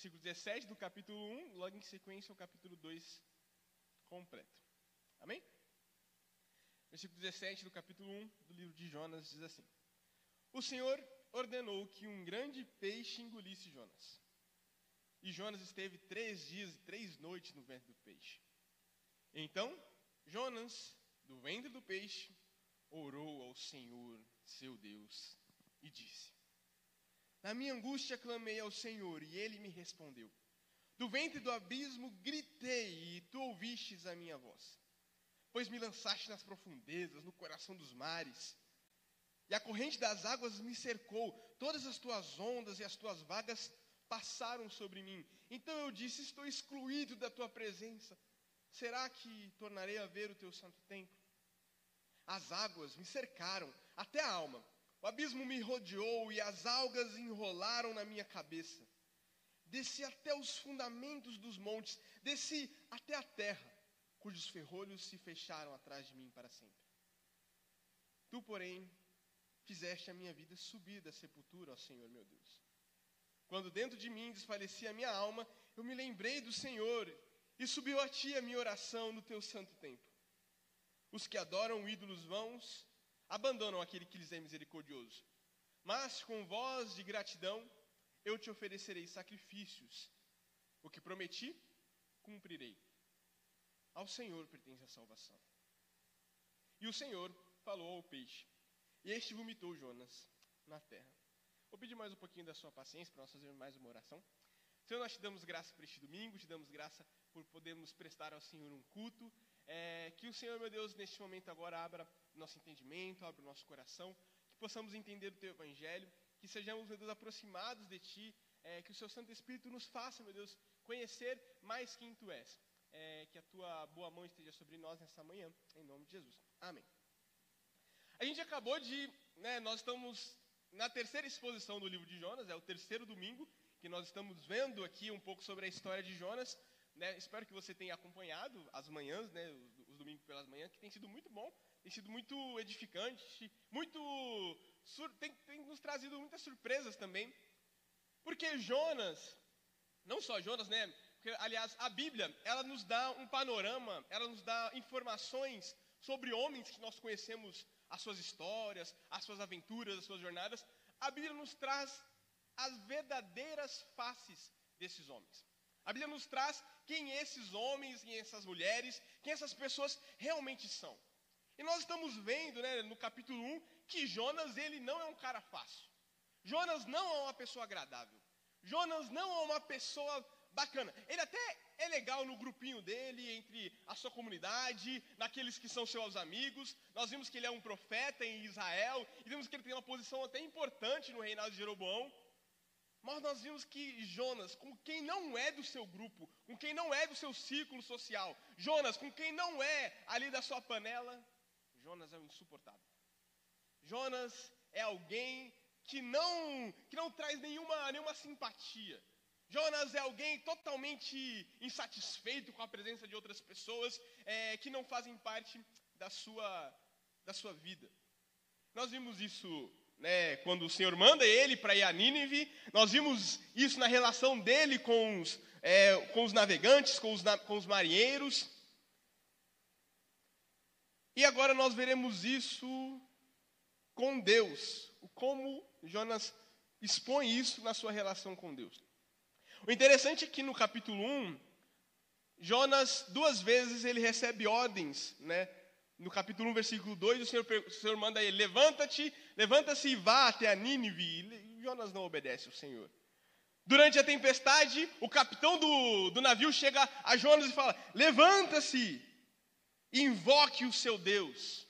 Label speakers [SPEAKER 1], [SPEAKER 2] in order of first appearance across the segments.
[SPEAKER 1] versículo 17 do capítulo 1, logo em sequência o capítulo 2 completo. Amém? Versículo 17 do capítulo 1 do livro de Jonas diz assim: O Senhor ordenou que um grande peixe engolisse Jonas. E Jonas esteve três dias e três noites no ventre do peixe. Então, Jonas, do ventre do peixe, orou ao Senhor, seu Deus, e disse: Na minha angústia clamei ao Senhor, e ele me respondeu. Do ventre do abismo gritei, e tu ouvistes a minha voz. Pois me lançaste nas profundezas, no coração dos mares. E a corrente das águas me cercou, todas as tuas ondas e as tuas vagas passaram sobre mim. Então eu disse: Estou excluído da tua presença. Será que tornarei a ver o teu santo templo? As águas me cercaram até a alma. O abismo me rodeou e as algas enrolaram na minha cabeça. Desci até os fundamentos dos montes, desci até a terra, cujos ferrolhos se fecharam atrás de mim para sempre. Tu, porém, fizeste a minha vida subir da sepultura, ó Senhor meu Deus. Quando dentro de mim desfalecia a minha alma, eu me lembrei do Senhor e subiu a ti a minha oração no teu santo templo. Os que adoram ídolos vãos abandonam aquele que lhes é misericordioso. Mas com voz de gratidão eu te oferecerei sacrifícios. O que prometi, cumprirei. Ao Senhor pertence a salvação. E o Senhor falou ao peixe, e este vomitou Jonas na terra. Vou pedir mais um pouquinho da sua paciência para nós fazermos mais uma oração. Senhor, nós te damos graça por este domingo, te damos graça por podermos prestar ao Senhor um culto. É, que o Senhor, meu Deus, neste momento agora abra nosso entendimento, abra o nosso coração, que possamos entender o Teu Evangelho, que sejamos, meu Deus, aproximados de Ti, é, que o Seu Santo Espírito nos faça, meu Deus, conhecer mais quem Tu és. É, que a Tua boa mão esteja sobre nós nessa manhã, em nome de Jesus. Amém. A gente acabou de, né, nós estamos na terceira exposição do livro de Jonas, é o terceiro domingo que nós estamos vendo aqui um pouco sobre a história de Jonas. Né? Espero que você tenha acompanhado as manhãs, né, os, os, domingos pelas manhãs, que tem sido muito bom, tem sido muito edificante, muito tem, tem nos trazido muitas surpresas também. Porque Jonas, não só Jonas, né? Porque, aliás, a Bíblia, ela nos dá um panorama, ela nos dá informações sobre homens que nós conhecemos as suas histórias, as suas aventuras, as suas jornadas, a Bíblia nos traz as verdadeiras faces desses homens. A Bíblia nos traz quem esses homens e essas mulheres, quem essas pessoas realmente são. E nós estamos vendo, né, no capítulo 1, que Jonas ele não é um cara fácil. Jonas não é uma pessoa agradável. Jonas não é uma pessoa bacana. Ele até é legal no grupinho dele, entre a sua comunidade, naqueles que são seus amigos. Nós vimos que ele é um profeta em Israel, e vimos que ele tem uma posição até importante no reinado de Jeroboão. Mas nós vimos que Jonas, com quem não é do seu grupo, com quem não é do seu círculo social, Jonas, com quem não é ali da sua panela, Jonas é um insuportável. Jonas é alguém que não, que não traz nenhuma, nenhuma simpatia. Jonas é alguém totalmente insatisfeito com a presença de outras pessoas é, que não fazem parte da sua, da sua vida. Nós vimos isso né, quando o Senhor manda ele para ir a Nínive, nós vimos isso na relação dele com os, é, com os navegantes, com os, com os marinheiros. E agora nós veremos isso com Deus, como Jonas expõe isso na sua relação com Deus. O interessante é que no capítulo 1, Jonas, duas vezes, ele recebe ordens, né? No capítulo 1, versículo 2, o Senhor, o Senhor manda ele, levanta-te, levanta-se e vá até a Nínive. E Jonas não obedece ao Senhor. Durante a tempestade, o capitão do, do navio chega a Jonas e fala, levanta-se, invoque o seu Deus.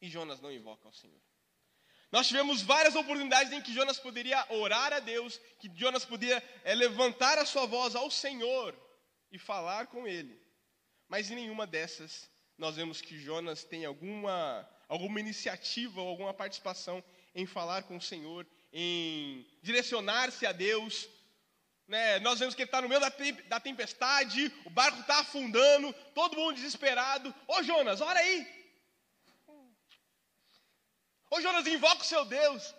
[SPEAKER 1] E Jonas não invoca ao Senhor. Nós tivemos várias oportunidades em que Jonas poderia orar a Deus, que Jonas podia é, levantar a sua voz ao Senhor e falar com Ele. Mas em nenhuma dessas nós vemos que Jonas tem alguma, alguma iniciativa ou alguma participação em falar com o Senhor, em direcionar-se a Deus. Né? Nós vemos que ele está no meio da, tempestade, o barco está afundando, todo mundo desesperado. Ô Jonas, ora aí! Ô Jonas, invoca o seu Deus.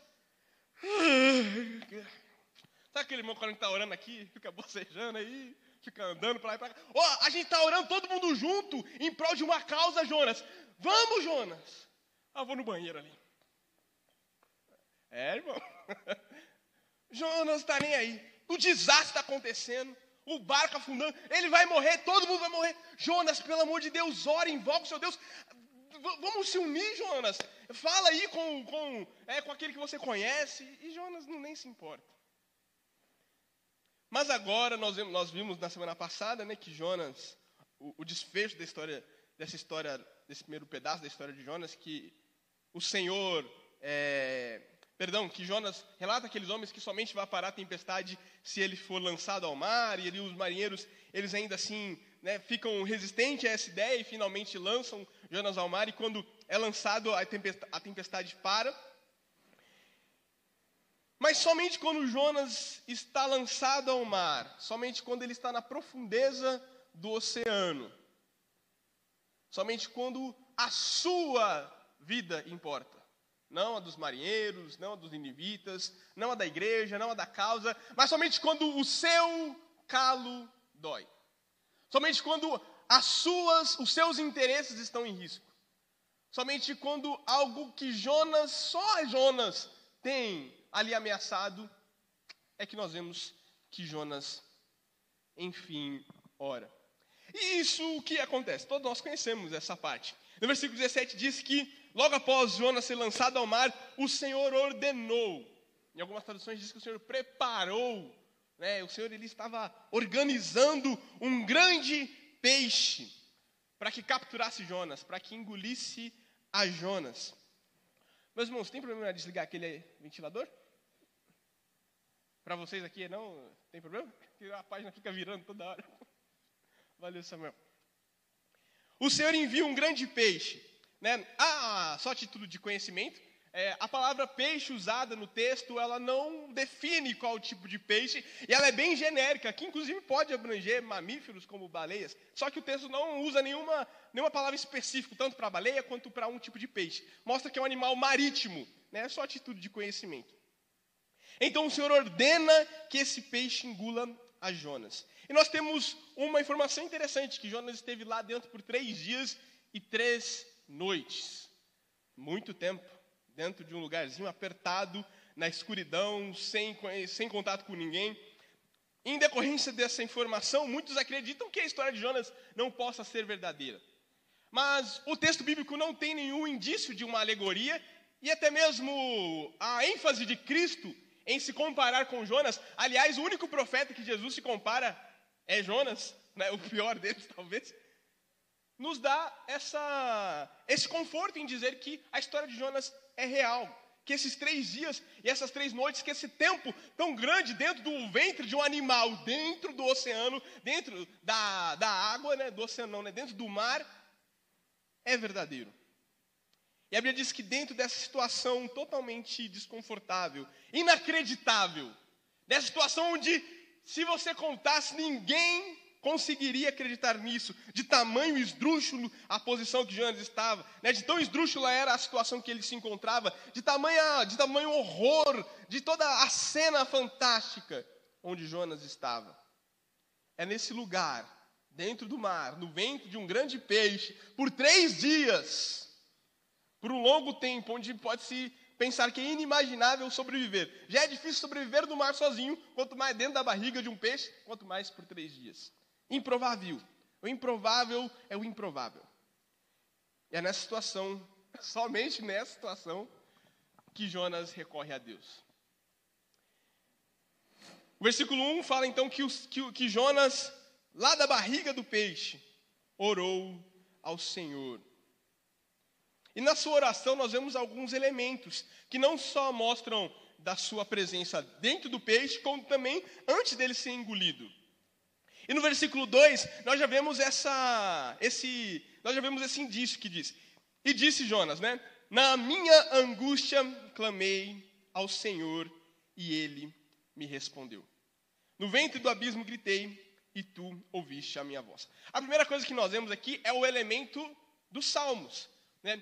[SPEAKER 1] Sabe aquele irmão que está orando aqui, fica bocejando aí, fica andando para lá e para cá? Oh, a gente está orando todo mundo junto em prol de uma causa, Jonas. Vamos, Jonas. Ah, vou no banheiro ali. É, irmão. Jonas está nem aí. O desastre está acontecendo. O barco afundando. Ele vai morrer, todo mundo vai morrer. Jonas, pelo amor de Deus, ora, invoca o seu Deus. Vamos se unir, Jonas. Fala aí com, com, é, com aquele que você conhece. E Jonas não nem se importa. Mas agora nós, nós vimos na semana passada né, que Jonas, o, o desfecho da história, dessa história, desse primeiro pedaço da história de Jonas, que o Senhor é, perdão, que Jonas relata aqueles homens que somente vai parar a tempestade se ele for lançado ao mar, e ali os marinheiros, eles ainda assim né, ficam resistentes a essa ideia e finalmente lançam Jonas ao mar, e quando é lançado a tempestade, a tempestade para. Mas somente quando Jonas está lançado ao mar, somente quando ele está na profundeza do oceano, somente quando a sua vida importa não a dos marinheiros, não a dos ninivitas, não a da igreja, não a da causa, mas somente quando o seu calo dói. Somente quando as suas, os seus interesses estão em risco. Somente quando algo que Jonas, só Jonas, tem ali ameaçado, é que nós vemos que Jonas, enfim, ora. E isso o que acontece? Todos nós conhecemos essa parte. No versículo 17 diz que logo após Jonas ser lançado ao mar, o Senhor ordenou. Em algumas traduções diz que o Senhor preparou. Né? O Senhor ele estava organizando um grande peixe para que capturasse Jonas, para que engolisse a Jonas. Meus irmãos, tem problema em desligar aquele ventilador? Para vocês aqui não tem problema? A página fica virando toda hora. Valeu, Samuel. O Senhor envia um grande peixe né? Ah, só título de conhecimento. É, a palavra peixe usada no texto, ela não define qual tipo de peixe, e ela é bem genérica, que inclusive pode abranger mamíferos como baleias, só que o texto não usa nenhuma, nenhuma palavra específica, tanto para baleia quanto para um tipo de peixe. Mostra que é um animal marítimo, né? É só título de conhecimento. Então o Senhor ordena que esse peixe engula a Jonas. E nós temos uma informação interessante, que Jonas esteve lá dentro por três dias e três noites, muito tempo, dentro de um lugarzinho apertado, na escuridão, sem, sem contato com ninguém. Em decorrência dessa informação, muitos acreditam que a história de Jonas não possa ser verdadeira. Mas o texto bíblico não tem nenhum indício de uma alegoria, e até mesmo a ênfase de Cristo em se comparar com Jonas. Aliás, o único profeta que Jesus se compara é Jonas, né? o pior deles, talvez nos dá essa, esse conforto em dizer que a história de Jonas é real. Que esses três dias e essas três noites, que esse tempo tão grande dentro do ventre de um animal, dentro do oceano, dentro da, da água, né, do oceano, né, dentro do mar, é verdadeiro. E a Bíblia diz que dentro dessa situação totalmente desconfortável, inacreditável, dessa situação onde, se você contasse, ninguém conseguiria acreditar nisso, de tamanho esdrúxulo a posição que Jonas estava, né? de tão esdrúxula era a situação que ele se encontrava, de, tamanha, de tamanho horror, de toda a cena fantástica onde Jonas estava. É nesse lugar, dentro do mar, no ventre de um grande peixe, por três dias, por um longo tempo, onde pode-se pensar que é inimaginável sobreviver. Já é difícil sobreviver no mar sozinho, quanto mais dentro da barriga de um peixe, quanto mais por três dias. Improvável. O improvável é o improvável. E é nessa situação, somente nessa situação, que Jonas recorre a Deus. O versículo 1 fala então que, os, que, que Jonas, lá da barriga do peixe, orou ao Senhor. E na sua oração nós vemos alguns elementos que não só mostram da sua presença dentro do peixe, como também antes dele ser engolido. E no versículo 2, nós já vemos essa, esse, nós já vemos esse indício que diz: E disse Jonas, né? Na minha angústia clamei ao Senhor e ele me respondeu. No ventre do abismo gritei e tu ouviste a minha voz. A primeira coisa que nós vemos aqui é o elemento dos salmos. Né?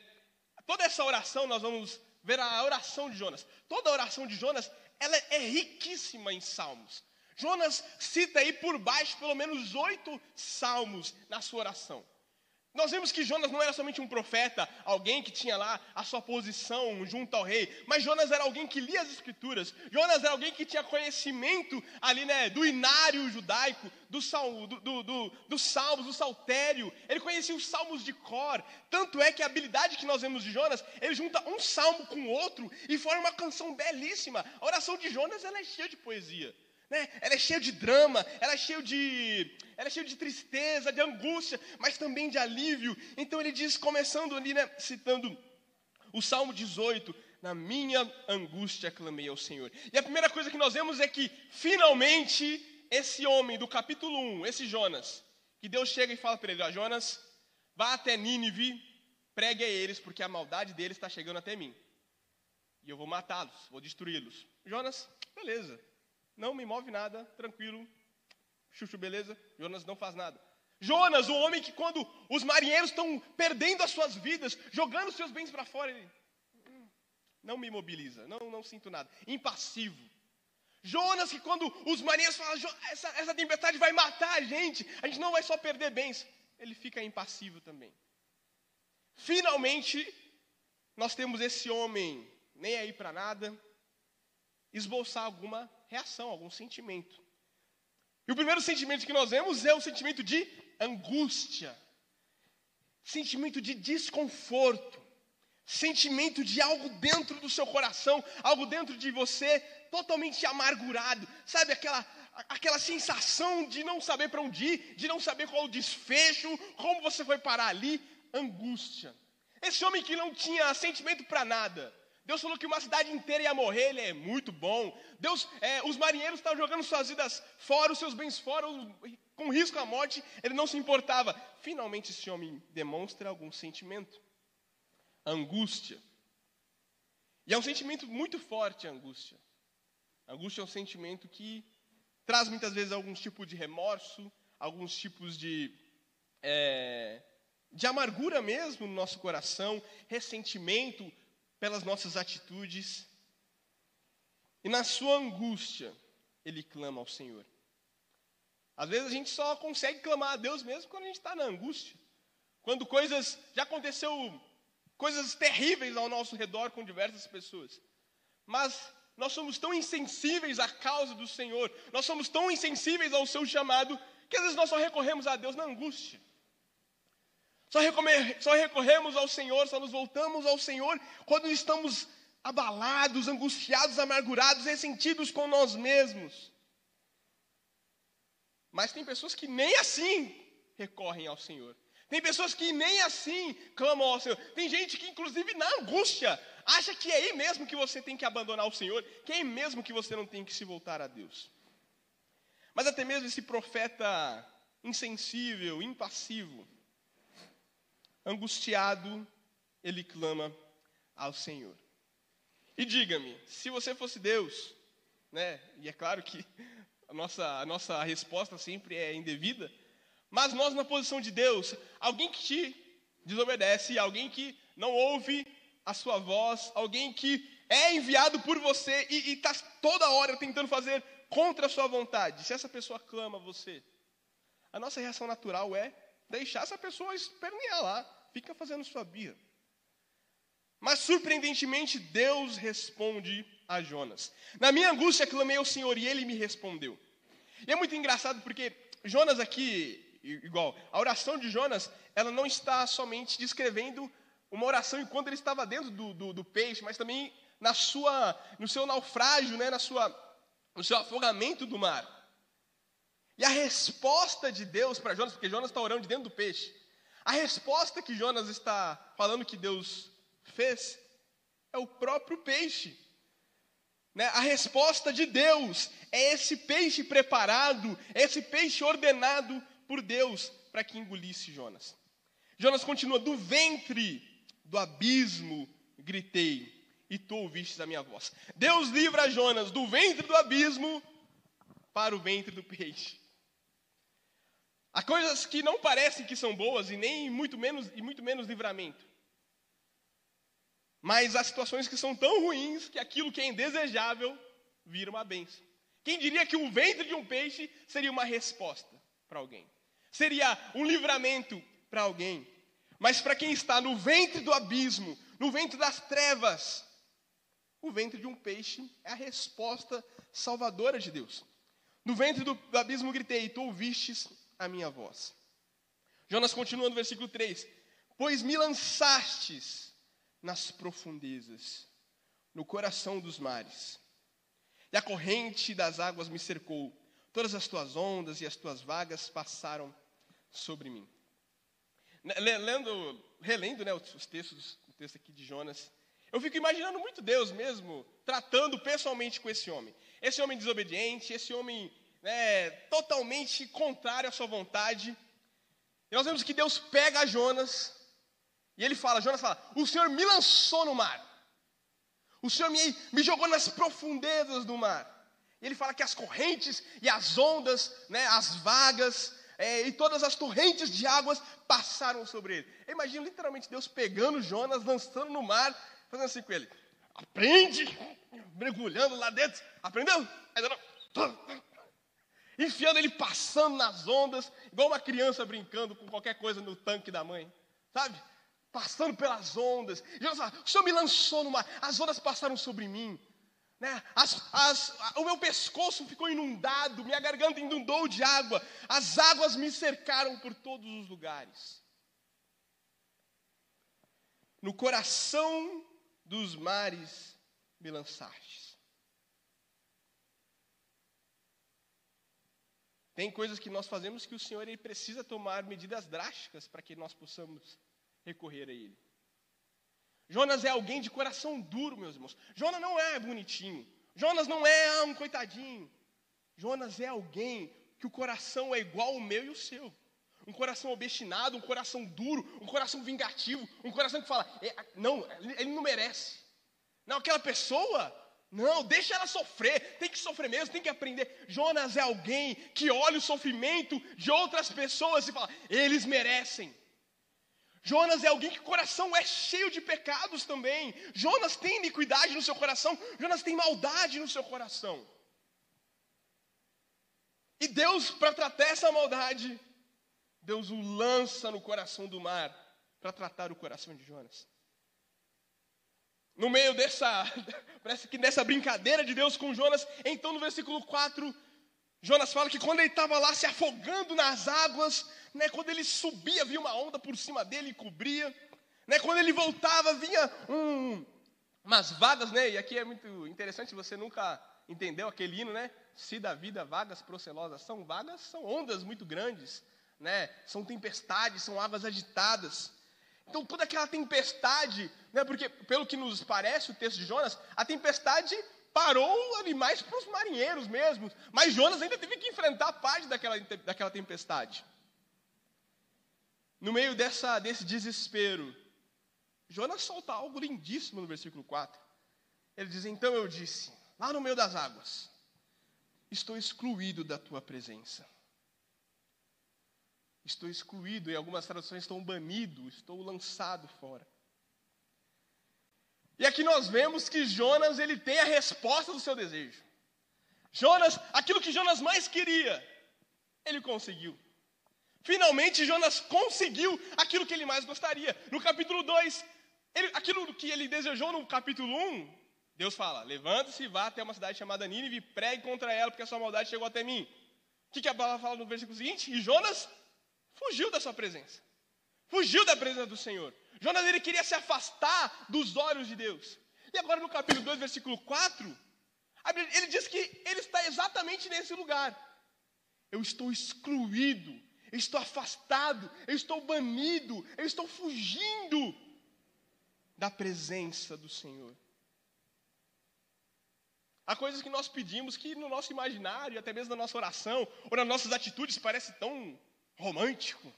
[SPEAKER 1] Toda essa oração, nós vamos ver a oração de Jonas. Toda a oração de Jonas ela é riquíssima em salmos. Jonas cita aí por baixo pelo menos oito salmos na sua oração. Nós vemos que Jonas não era somente um profeta, alguém que tinha lá a sua posição junto ao rei, mas Jonas era alguém que lia as escrituras. Jonas era alguém que tinha conhecimento ali, né, do inário judaico, do, sal, do, do, do, dos salmos, do saltério. Ele conhecia os salmos de cor. Tanto é que a habilidade que nós vemos de Jonas, ele junta um salmo com outro e forma uma canção belíssima. A oração de Jonas ela é cheia de poesia. Né? Ela é cheia de drama, ela é cheia de, ela é cheia de tristeza, de angústia, mas também de alívio. Então ele diz, começando ali, né, citando o Salmo 18, na minha angústia clamei ao Senhor. E a primeira coisa que nós vemos é que, finalmente, esse homem do capítulo 1, esse Jonas, que Deus chega e fala para ele: ó, Jonas, vá até Nínive, pregue a eles, porque a maldade deles está chegando até mim. E eu vou matá-los, vou destruí-los. Jonas, beleza, não me move nada, tranquilo. Chuchu, beleza? Jonas não faz nada. Jonas, o homem que quando os marinheiros estão perdendo as suas vidas, jogando seus bens para fora, ele hum, não me mobiliza, não, não sinto nada. Impassivo. Jonas, que quando os marinheiros falam, essa, essa tempestade vai matar a gente, a gente não vai só perder bens, ele fica impassivo também. Finalmente, nós temos esse homem, nem aí para nada, esboçar alguma reação, algum sentimento. E o primeiro sentimento que nós vemos é o sentimento de angústia, sentimento de desconforto, sentimento de algo dentro do seu coração, algo dentro de você totalmente amargurado, sabe aquela aquela sensação de não saber para onde ir, de não saber qual o desfecho, como você foi parar ali, angústia. Esse homem que não tinha sentimento para nada, Deus falou que uma cidade inteira ia morrer, ele é muito bom. Deus, é, os marinheiros estavam jogando suas vidas fora, os seus bens fora, com risco à morte, ele não se importava. Finalmente esse homem demonstra algum sentimento. Angústia. E é um sentimento muito forte a angústia. Angústia é um sentimento que traz muitas vezes alguns tipos de remorso, alguns tipos de, é, de amargura mesmo no nosso coração, ressentimento, pelas nossas atitudes. E na sua angústia, ele clama ao Senhor. Às vezes a gente só consegue clamar a Deus mesmo quando a gente está na angústia. Quando coisas. Já aconteceu coisas terríveis ao nosso redor com diversas pessoas. Mas nós somos tão insensíveis à causa do Senhor, nós somos tão insensíveis ao seu chamado, que às vezes nós só recorremos a Deus na angústia. Só, só recorremos ao Senhor, só nos voltamos ao Senhor quando estamos abalados, angustiados, amargurados, ressentidos com nós mesmos. Mas tem pessoas que nem assim recorrem ao Senhor. Tem pessoas que nem assim clamam ao Senhor. Tem gente que, inclusive, na angústia, acha que é aí mesmo que você tem que abandonar o Senhor, que é aí mesmo que você não tem que se voltar a Deus. Mas até mesmo esse profeta insensível, impassivo, angustiado, ele clama ao Senhor. E diga-me, se você fosse Deus, né? E é claro que a nossa, a nossa resposta sempre é indevida, mas nós na posição de Deus, alguém que te desobedece, alguém que não ouve a sua voz, alguém que é enviado por você e está toda hora tentando fazer contra a sua vontade, se essa pessoa clama você, a nossa reação natural é deixar essa pessoa espernear lá, fica fazendo sua birra. Mas surpreendentemente, Deus responde a Jonas. Na minha angústia, clamei ao Senhor e ele me respondeu. E é muito engraçado porque Jonas aqui, igual, a oração de Jonas, ela não está somente descrevendo uma oração enquanto ele estava dentro do, do, do peixe, mas também na sua, no seu naufrágio, né, na sua, no seu afogamento do mar. E a resposta de Deus para Jonas, porque Jonas está orando de dentro do peixe, a resposta que Jonas está falando que Deus fez é o próprio peixe. Né? A resposta de Deus é esse peixe preparado, esse peixe ordenado por Deus para que engolisse Jonas. Jonas continua: do ventre do abismo gritei, e tu ouvistes a minha voz. Deus livra Jonas do ventre do abismo para o ventre do peixe. Há coisas que não parecem que são boas e nem muito menos e muito menos livramento. Mas há situações que são tão ruins que aquilo que é indesejável vira uma bênção. Quem diria que o ventre de um peixe seria uma resposta para alguém? Seria um livramento para alguém. Mas para quem está no ventre do abismo, no ventre das trevas, o ventre de um peixe é a resposta salvadora de Deus. No ventre do, do abismo gritei, tu ouvistes a minha voz. Jonas continua no versículo 3: Pois me lançastes nas profundezas, no coração dos mares, e a corrente das águas me cercou, todas as tuas ondas e as tuas vagas passaram sobre mim. Lendo, relendo né, os textos, o texto aqui de Jonas, eu fico imaginando muito Deus mesmo tratando pessoalmente com esse homem. Esse homem desobediente, esse homem né, totalmente contrário à sua vontade. E nós vemos que Deus pega Jonas e ele fala: Jonas fala, o Senhor me lançou no mar. O Senhor me, me jogou nas profundezas do mar. E ele fala que as correntes e as ondas, né, as vagas é, e todas as torrentes de águas passaram sobre ele. Eu imagino literalmente Deus pegando Jonas, lançando no mar fazendo assim com ele. Aprende, mergulhando lá dentro. Aprendeu? Enfiando ele passando nas ondas, igual uma criança brincando com qualquer coisa no tanque da mãe. Sabe? Passando pelas ondas. Jesus fala, o Senhor me lançou no mar, as ondas passaram sobre mim. Né? As, as, o meu pescoço ficou inundado, minha garganta inundou de água, as águas me cercaram por todos os lugares. No coração dos mares me lançastes. Tem coisas que nós fazemos que o Senhor ele precisa tomar medidas drásticas para que nós possamos recorrer a Ele. Jonas é alguém de coração duro, meus irmãos. Jonas não é bonitinho. Jonas não é um coitadinho. Jonas é alguém que o coração é igual ao meu e o seu um coração obstinado, um coração duro, um coração vingativo, um coração que fala, é, não, ele não merece. Não, aquela pessoa, não, deixa ela sofrer, tem que sofrer mesmo, tem que aprender. Jonas é alguém que olha o sofrimento de outras pessoas e fala, eles merecem. Jonas é alguém que o coração é cheio de pecados também. Jonas tem iniquidade no seu coração, Jonas tem maldade no seu coração. E Deus, para tratar essa maldade, Deus o lança no coração do mar para tratar o coração de Jonas. No meio dessa, parece que nessa brincadeira de Deus com Jonas, então no versículo 4, Jonas fala que quando ele estava lá se afogando nas águas, né, quando ele subia, vinha uma onda por cima dele e cobria, né, quando ele voltava, vinha um, umas vagas, né, e aqui é muito interessante, você nunca entendeu aquele hino, né? Se da vida vagas procelosas são vagas, são ondas muito grandes, né? São tempestades, são águas agitadas. Então toda aquela tempestade, né? Porque pelo que nos parece o texto de Jonas, a tempestade parou ali mais para os marinheiros mesmo. Mas Jonas ainda teve que enfrentar parte daquela, daquela tempestade. No meio dessa, desse desespero, Jonas solta algo lindíssimo no versículo 4. Ele diz: Então eu disse, lá no meio das águas, estou excluído da tua presença. Estou excluído, em algumas traduções estou banido, estou lançado fora. E aqui nós vemos que Jonas ele tem a resposta do seu desejo. Jonas, aquilo que Jonas mais queria, ele conseguiu. Finalmente Jonas conseguiu aquilo que ele mais gostaria. No capítulo 2, ele, aquilo que ele desejou no capítulo 1, Deus fala: Levanta-se e vá até uma cidade chamada Nínive pregue contra ela, porque a sua maldade chegou até mim. O que, que a palavra fala no versículo seguinte? E Jonas fugiu da sua presença. Fugiu da presença do Senhor. Jonas ele queria se afastar dos olhos de Deus. E agora no capítulo 2, versículo 4, ele diz que ele está exatamente nesse lugar. Eu estou excluído, eu estou afastado, eu estou banido, eu estou fugindo da presença do Senhor. Há coisas que nós pedimos que no nosso imaginário, até mesmo na nossa oração, ou nas nossas atitudes, parece tão romântico,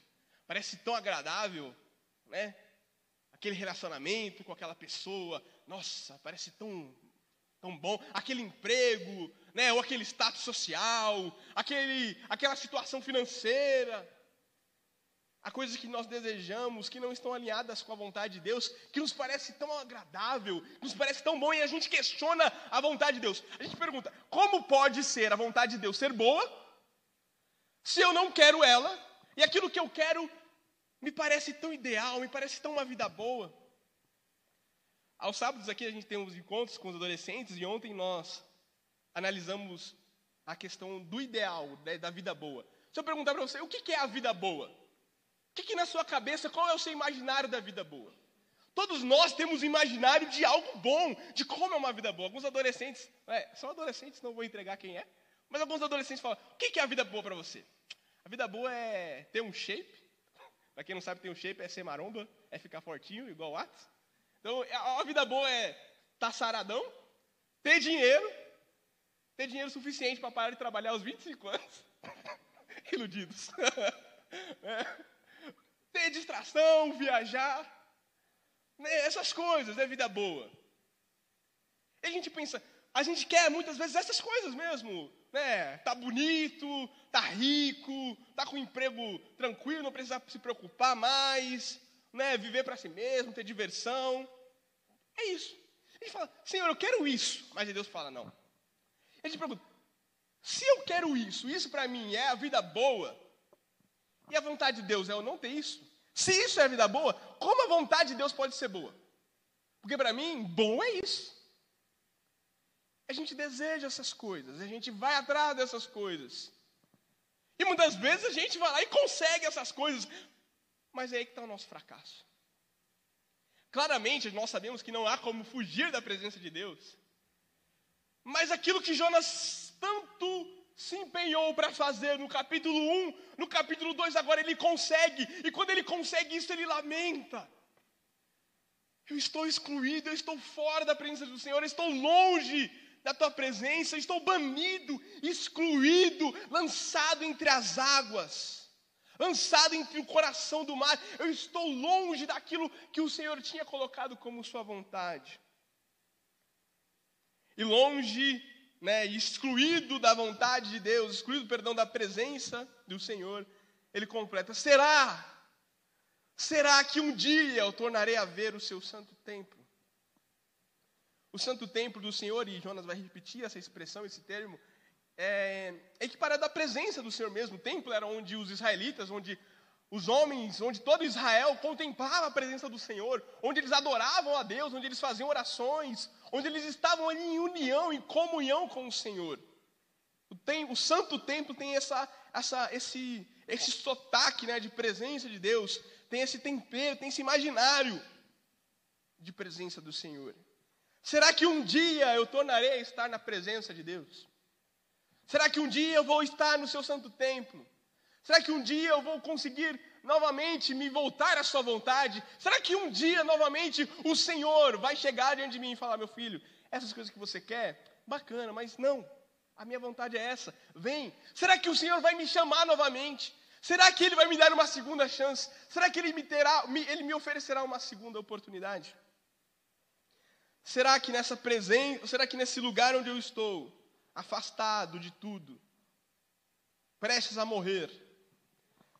[SPEAKER 1] parece tão agradável, né? Aquele relacionamento com aquela pessoa, nossa, parece tão tão bom, aquele emprego, né, ou aquele status social, aquele aquela situação financeira. Há coisas que nós desejamos que não estão alinhadas com a vontade de Deus, que nos parece tão agradável, nos parece tão bom e a gente questiona a vontade de Deus. A gente pergunta: como pode ser a vontade de Deus ser boa se eu não quero ela e aquilo que eu quero me parece tão ideal, me parece tão uma vida boa? Aos sábados aqui a gente tem uns encontros com os adolescentes e ontem nós analisamos a questão do ideal, né, da vida boa. Se eu perguntar para você, o que é a vida boa? O que, na sua cabeça, qual é o seu imaginário da vida boa? Todos nós temos um imaginário de algo bom, de como é uma vida boa. Alguns adolescentes, é, são adolescentes, não vou entregar quem é, mas alguns adolescentes falam: o que, é a vida boa para você? A vida boa é ter um shape. Para quem não sabe, ter um shape é ser maromba, é ficar fortinho, igual o Atos. Então, a vida boa é estar tá saradão, ter dinheiro, ter dinheiro suficiente para parar de trabalhar aos 25 anos. Iludidos. é ter distração, viajar, né, essas coisas, é vida boa. E a gente pensa, a gente quer muitas vezes essas coisas mesmo, né? Tá bonito, tá rico, tá com um emprego tranquilo, não precisa se preocupar mais, né? Viver para si mesmo, ter diversão. É isso. A gente fala, Senhor, eu quero isso, mas Deus fala não. A gente pergunta, se eu quero isso, isso para mim é a vida boa, e a vontade de Deus é eu não ter isso? Se isso é vida boa, como a vontade de Deus pode ser boa? Porque para mim, bom é isso. A gente deseja essas coisas, a gente vai atrás dessas coisas. E muitas vezes a gente vai lá e consegue essas coisas, mas é aí que está o nosso fracasso. Claramente, nós sabemos que não há como fugir da presença de Deus. Mas aquilo que Jonas tanto se empenhou para fazer no capítulo 1, no capítulo 2 agora ele consegue, e quando ele consegue isso, ele lamenta. Eu estou excluído, eu estou fora da presença do Senhor, eu estou longe da tua presença, estou banido, excluído, lançado entre as águas, lançado entre o coração do mar, eu estou longe daquilo que o Senhor tinha colocado como sua vontade. E longe né, excluído da vontade de Deus, excluído, perdão, da presença do Senhor, ele completa: será? Será que um dia eu tornarei a ver o seu santo templo? O santo templo do Senhor, e Jonas vai repetir essa expressão, esse termo, é equiparado à presença do Senhor mesmo. O templo era onde os israelitas, onde os homens, onde todo Israel contemplava a presença do Senhor, onde eles adoravam a Deus, onde eles faziam orações, onde eles estavam ali em união, em comunhão com o Senhor. O, tem, o Santo Templo tem essa, essa, esse, esse sotaque né, de presença de Deus, tem esse tempero, tem esse imaginário de presença do Senhor. Será que um dia eu tornarei a estar na presença de Deus? Será que um dia eu vou estar no seu santo templo? Será que um dia eu vou conseguir novamente me voltar à sua vontade? Será que um dia novamente o Senhor vai chegar diante de mim e falar: meu filho, essas coisas que você quer, bacana, mas não, a minha vontade é essa, vem. Será que o Senhor vai me chamar novamente? Será que Ele vai me dar uma segunda chance? Será que Ele me, terá, Ele me oferecerá uma segunda oportunidade? Será que nessa presença, será que nesse lugar onde eu estou, afastado de tudo, prestes a morrer,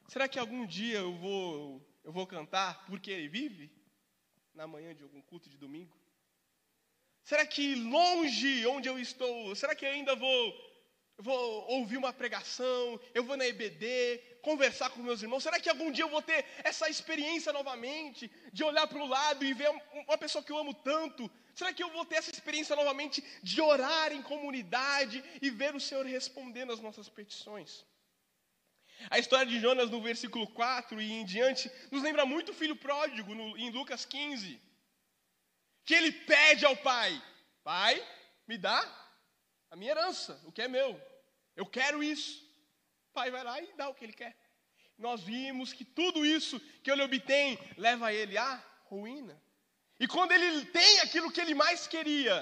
[SPEAKER 1] Será que algum dia eu vou, eu vou cantar porque ele vive? Na manhã de algum culto de domingo? Será que longe onde eu estou, será que ainda vou, vou ouvir uma pregação, eu vou na EBD, conversar com meus irmãos? Será que algum dia eu vou ter essa experiência novamente, de olhar para o lado e ver uma pessoa que eu amo tanto? Será que eu vou ter essa experiência novamente de orar em comunidade e ver o Senhor respondendo às nossas petições? A história de Jonas no versículo 4 e em diante nos lembra muito o filho pródigo no, em Lucas 15. Que ele pede ao pai: Pai, me dá a minha herança, o que é meu. Eu quero isso. O pai vai lá e dá o que ele quer. Nós vimos que tudo isso que ele obtém leva ele à ruína. E quando ele tem aquilo que ele mais queria,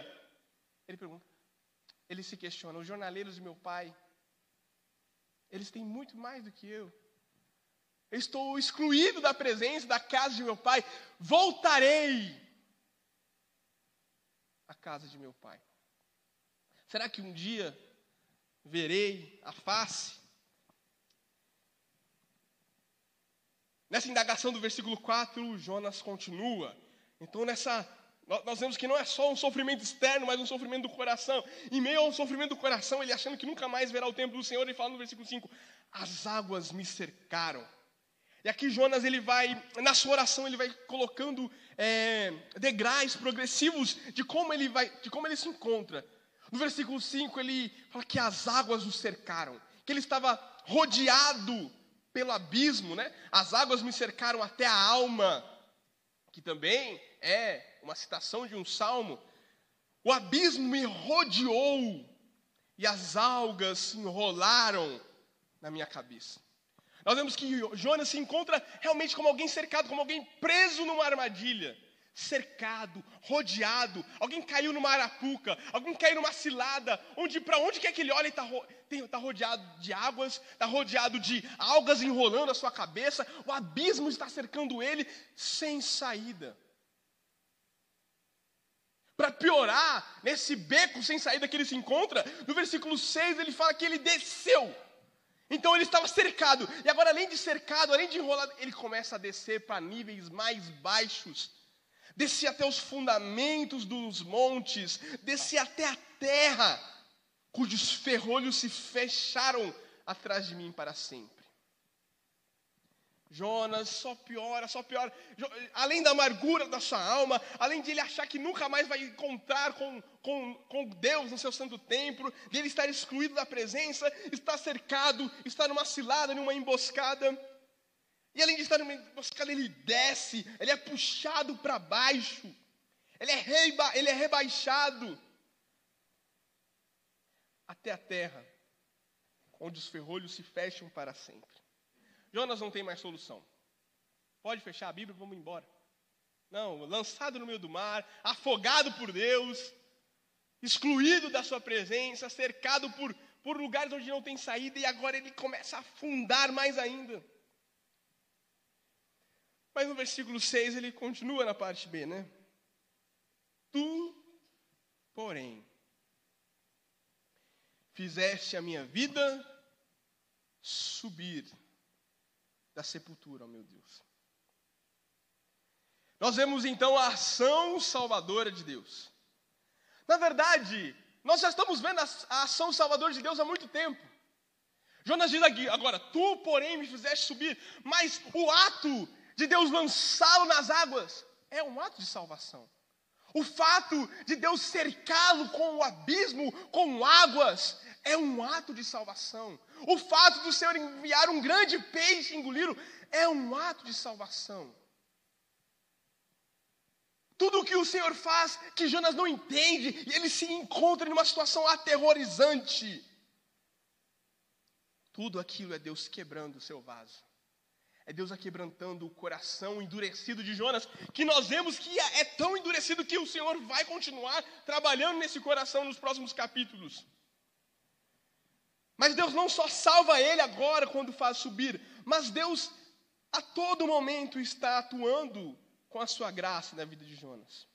[SPEAKER 1] ele pergunta, ele se questiona: os jornaleiros de meu pai eles têm muito mais do que eu. Eu estou excluído da presença da casa de meu pai. Voltarei à casa de meu pai. Será que um dia verei a face? Nessa indagação do versículo 4, Jonas continua. Então, nessa nós vemos que não é só um sofrimento externo, mas um sofrimento do coração. Em meio ao sofrimento do coração, ele achando que nunca mais verá o templo do Senhor, ele fala no versículo 5: As águas me cercaram. E aqui Jonas, ele vai, na sua oração, ele vai colocando é, degraus progressivos de como, ele vai, de como ele se encontra. No versículo 5, ele fala que as águas o cercaram, que ele estava rodeado pelo abismo, né? As águas me cercaram até a alma, que também é uma citação de um salmo. O abismo me rodeou e as algas se enrolaram na minha cabeça. Nós vemos que Jonas se encontra realmente como alguém cercado, como alguém preso numa armadilha. Cercado, rodeado, alguém caiu numa arapuca, alguém caiu numa cilada, onde para onde quer que ele olhe está tá rodeado de águas, está rodeado de algas enrolando a sua cabeça, o abismo está cercando ele sem saída. Para piorar, nesse beco sem saída que ele se encontra, no versículo 6 ele fala que ele desceu. Então ele estava cercado, e agora, além de cercado, além de enrolado, ele começa a descer para níveis mais baixos. Descer até os fundamentos dos montes, descer até a terra, cujos ferrolhos se fecharam atrás de mim para sempre. Jonas só piora, só piora. Além da amargura da sua alma, além de ele achar que nunca mais vai encontrar com, com, com Deus no seu santo templo, de ele estar excluído da presença, está cercado, está numa cilada, numa emboscada. E além de estar numa emboscada, ele desce, ele é puxado para baixo, ele é, reba, ele é rebaixado até a terra, onde os ferrolhos se fecham para sempre. Jonas não tem mais solução. Pode fechar a Bíblia, vamos embora. Não, lançado no meio do mar, afogado por Deus, excluído da sua presença, cercado por, por lugares onde não tem saída, e agora ele começa a afundar mais ainda. Mas no versículo 6 ele continua na parte B, né? Tu, porém, fizeste a minha vida subir da sepultura, ó meu Deus. Nós vemos então a ação salvadora de Deus. Na verdade, nós já estamos vendo a ação salvadora de Deus há muito tempo. Jonas diz aqui, agora, tu, porém, me fizeste subir, mas o ato de Deus lançá-lo nas águas é um ato de salvação. O fato de Deus cercá-lo com o abismo, com águas, é um ato de salvação. O fato do Senhor enviar um grande peixe engoli-lo é um ato de salvação. Tudo o que o Senhor faz que Jonas não entende e ele se encontra em uma situação aterrorizante. Tudo aquilo é Deus quebrando o seu vaso. É Deus aquebrantando o coração endurecido de Jonas, que nós vemos que é tão endurecido que o Senhor vai continuar trabalhando nesse coração nos próximos capítulos. Mas Deus não só salva ele agora quando faz subir, mas Deus a todo momento está atuando com a sua graça na vida de Jonas.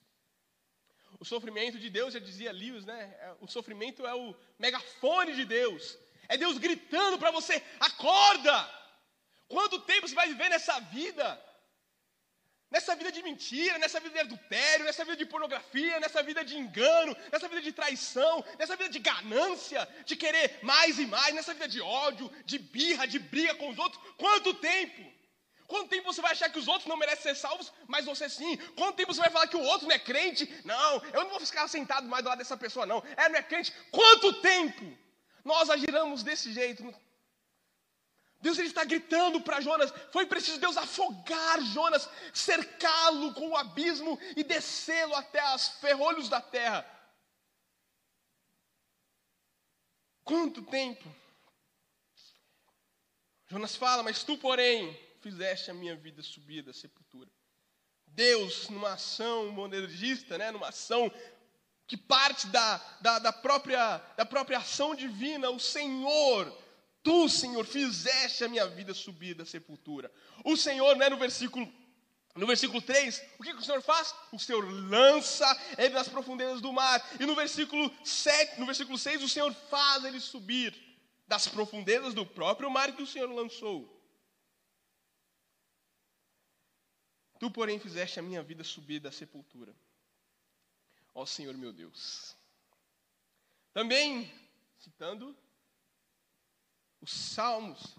[SPEAKER 1] O sofrimento de Deus, já dizia Lewis, né? É, o sofrimento é o megafone de Deus. É Deus gritando para você: acorda! Quanto tempo você vai viver nessa vida? Nessa vida de mentira, nessa vida de adultério, nessa vida de pornografia, nessa vida de engano, nessa vida de traição, nessa vida de ganância, de querer mais e mais, nessa vida de ódio, de birra, de briga com os outros. Quanto tempo? Quanto tempo você vai achar que os outros não merecem ser salvos, mas você sim? Quanto tempo você vai falar que o outro não é crente? Não, eu não vou ficar sentado mais do lado dessa pessoa, não. É, não é crente. Quanto tempo? Nós agiramos desse jeito Deus ele está gritando para Jonas. Foi preciso Deus afogar Jonas, cercá-lo com o abismo e descê-lo até os ferrolhos da terra. Quanto tempo? Jonas fala, mas tu, porém, fizeste a minha vida subir da sepultura. Deus, numa ação monergista, né, numa ação que parte da, da, da, própria, da própria ação divina, o Senhor Tu, Senhor, fizeste a minha vida subir da sepultura. O Senhor, né, no versículo no versículo 3, o que, que, o Senhor faz? O Senhor lança ele nas profundezas do mar. E no versículo 7, no versículo 6, o Senhor faz ele subir das profundezas do próprio mar que o Senhor lançou. Tu, porém, fizeste a minha vida subir da sepultura. Ó Senhor meu Deus. Também, citando os Salmos.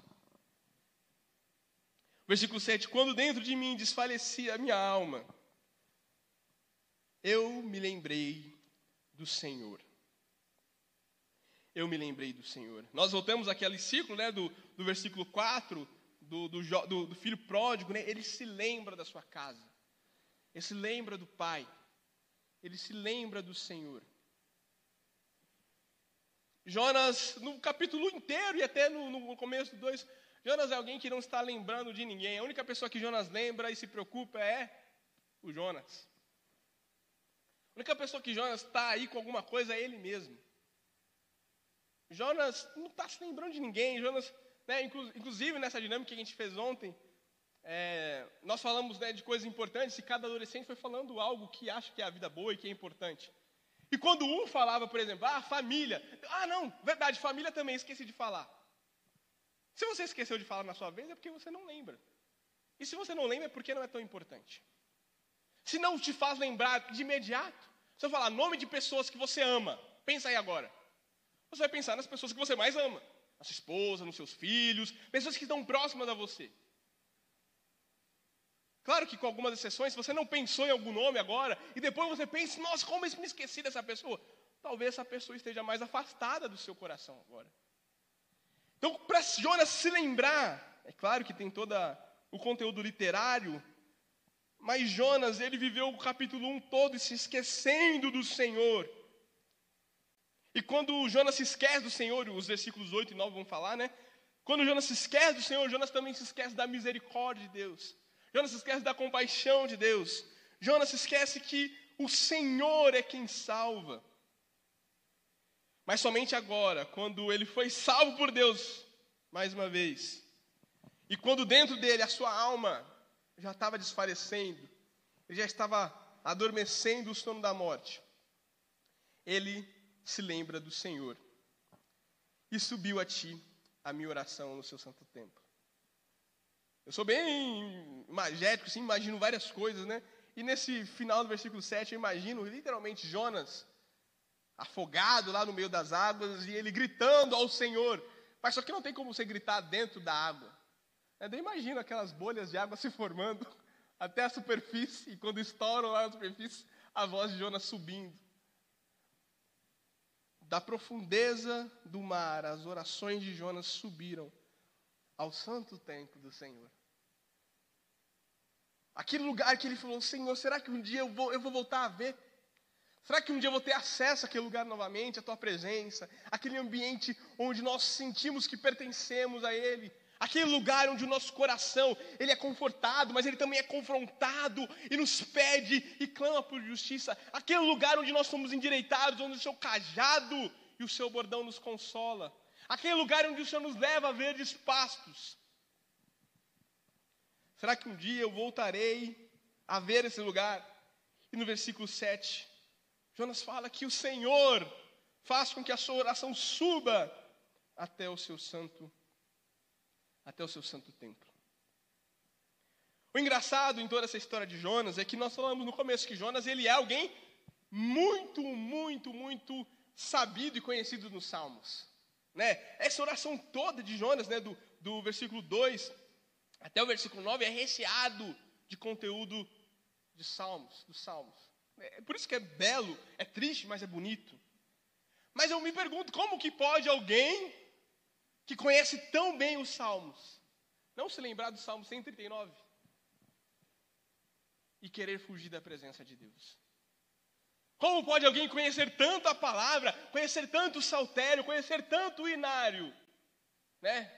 [SPEAKER 1] Versículo 7: Quando dentro de mim desfalecia a minha alma, eu me lembrei do Senhor. Eu me lembrei do Senhor. Nós voltamos àquele ciclo né, do, do versículo 4, do, do, do, do filho pródigo, né, ele se lembra da sua casa, ele se lembra do pai, ele se lembra do Senhor. Jonas, no capítulo inteiro e até no, no começo do 2, Jonas é alguém que não está lembrando de ninguém. A única pessoa que Jonas lembra e se preocupa é o Jonas. A única pessoa que Jonas está aí com alguma coisa é ele mesmo. Jonas não está se lembrando de ninguém. Jonas né, inclusive, nessa dinâmica que a gente fez ontem, é, nós falamos né, de coisas importantes e cada adolescente foi falando algo que acha que é a vida boa e que é importante. E quando um falava, por exemplo, ah, família. Ah, não, verdade, família também, esqueci de falar. Se você esqueceu de falar na sua vez, é porque você não lembra. E se você não lembra, é porque não é tão importante. Se não te faz lembrar de imediato, se eu falar nome de pessoas que você ama, pensa aí agora. Você vai pensar nas pessoas que você mais ama na sua esposa, nos seus filhos, pessoas que estão próximas a você. Claro que com algumas exceções, se você não pensou em algum nome agora, e depois você pensa, nossa, como eu me esqueci dessa pessoa? Talvez essa pessoa esteja mais afastada do seu coração agora. Então, para Jonas se lembrar, é claro que tem todo o conteúdo literário, mas Jonas, ele viveu o capítulo 1 todo se esquecendo do Senhor. E quando Jonas se esquece do Senhor, os versículos 8 e 9 vão falar, né? Quando Jonas se esquece do Senhor, Jonas também se esquece da misericórdia de Deus. Jonas esquece da compaixão de Deus. Jonas esquece que o Senhor é quem salva. Mas somente agora, quando ele foi salvo por Deus, mais uma vez, e quando dentro dele a sua alma já estava desfalecendo, ele já estava adormecendo o sono da morte, ele se lembra do Senhor. E subiu a ti a minha oração no seu santo templo. Eu sou bem magético, assim, imagino várias coisas, né? E nesse final do versículo 7, eu imagino literalmente Jonas afogado lá no meio das águas e ele gritando ao Senhor. Mas só que não tem como você gritar dentro da água. Eu nem imagino aquelas bolhas de água se formando até a superfície, e quando estouram lá na superfície, a voz de Jonas subindo da profundeza do mar, as orações de Jonas subiram ao santo templo do Senhor. Aquele lugar que ele falou: Senhor, será que um dia eu vou, eu vou voltar a ver? Será que um dia eu vou ter acesso àquele lugar novamente, à tua presença, aquele ambiente onde nós sentimos que pertencemos a Ele? Aquele lugar onde o nosso coração, ele é confortado, mas ele também é confrontado e nos pede e clama por justiça. Aquele lugar onde nós somos endireitados, onde o seu cajado e o seu bordão nos consola. Aquele lugar onde o Senhor nos leva a verdes pastos. Será que um dia eu voltarei a ver esse lugar? E no versículo 7, Jonas fala que o Senhor faz com que a sua oração suba até o seu santo até o seu santo templo. O engraçado em toda essa história de Jonas é que nós falamos no começo que Jonas ele é alguém muito, muito, muito sabido e conhecido nos Salmos. Né? Essa oração toda de Jonas, né, do, do versículo 2 até o versículo 9, é recheado de conteúdo de Salmos, dos Salmos. É por isso que é belo, é triste, mas é bonito. Mas eu me pergunto, como que pode alguém que conhece tão bem os Salmos, não se lembrar do Salmo 139 e querer fugir da presença de Deus? Como pode alguém conhecer tanto a palavra, conhecer tanto o saltério, conhecer tanto o inário, né?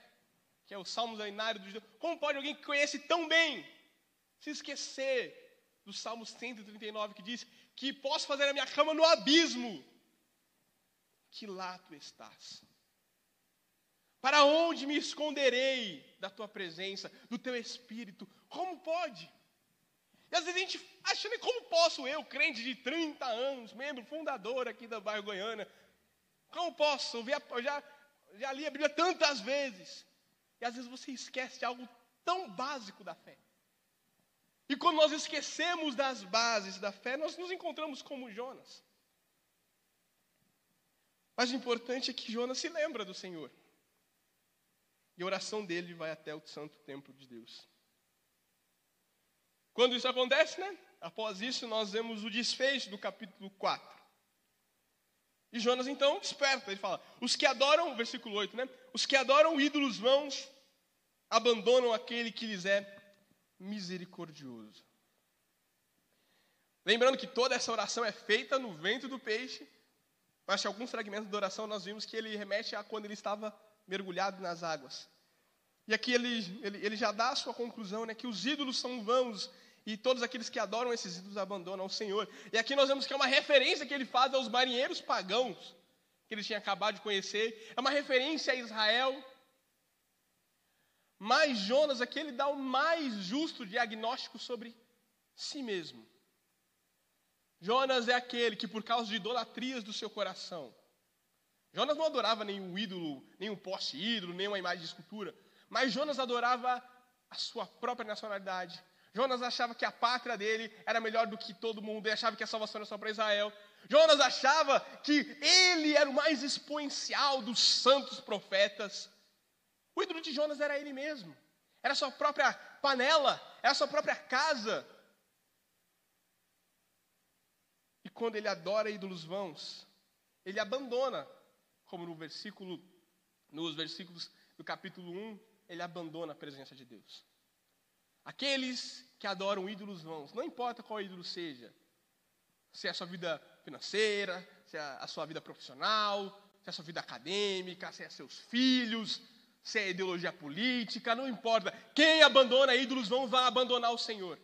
[SPEAKER 1] Que é o Salmos do inário dos Deus. Como pode alguém que conhece tão bem se esquecer do Salmo 139 que diz que posso fazer a minha cama no abismo, que lá tu estás. Para onde me esconderei da tua presença, do teu espírito? Como pode? E às vezes a gente acha, como posso eu, crente de 30 anos, membro fundador aqui da bairro Goiânia, como posso? Eu já, já li a Bíblia tantas vezes. E às vezes você esquece algo tão básico da fé. E quando nós esquecemos das bases da fé, nós nos encontramos como Jonas. Mas o importante é que Jonas se lembra do Senhor. E a oração dele vai até o santo templo de Deus. Quando isso acontece, né? Após isso, nós vemos o desfecho do capítulo 4. E Jonas então desperta, ele fala: Os que adoram, versículo 8, né? Os que adoram ídolos vãos abandonam aquele que lhes é misericordioso. Lembrando que toda essa oração é feita no vento do peixe, mas que alguns fragmentos da oração nós vimos que ele remete a quando ele estava mergulhado nas águas. E aqui ele, ele, ele já dá a sua conclusão, né, que os ídolos são vãos e todos aqueles que adoram esses ídolos abandonam o Senhor. E aqui nós vemos que é uma referência que ele faz aos marinheiros pagãos, que ele tinha acabado de conhecer, é uma referência a Israel. Mas Jonas aqui ele dá o mais justo diagnóstico sobre si mesmo. Jonas é aquele que, por causa de idolatrias do seu coração, Jonas não adorava nenhum ídolo, nenhum poste ídolo, nenhuma imagem de escultura, mas Jonas adorava a sua própria nacionalidade. Jonas achava que a pátria dele era melhor do que todo mundo, ele achava que a salvação era só para Israel. Jonas achava que ele era o mais exponencial dos santos profetas. O ídolo de Jonas era ele mesmo, era a sua própria panela, era a sua própria casa. E quando ele adora ídolos vãos, ele abandona, como no versículo, nos versículos do capítulo 1, ele abandona a presença de Deus. Aqueles que adoram ídolos vãos, não importa qual ídolo seja, se é a sua vida financeira, se é a sua vida profissional, se é a sua vida acadêmica, se é seus filhos, se é ideologia política, não importa. Quem abandona ídolos vãos vai abandonar o Senhor.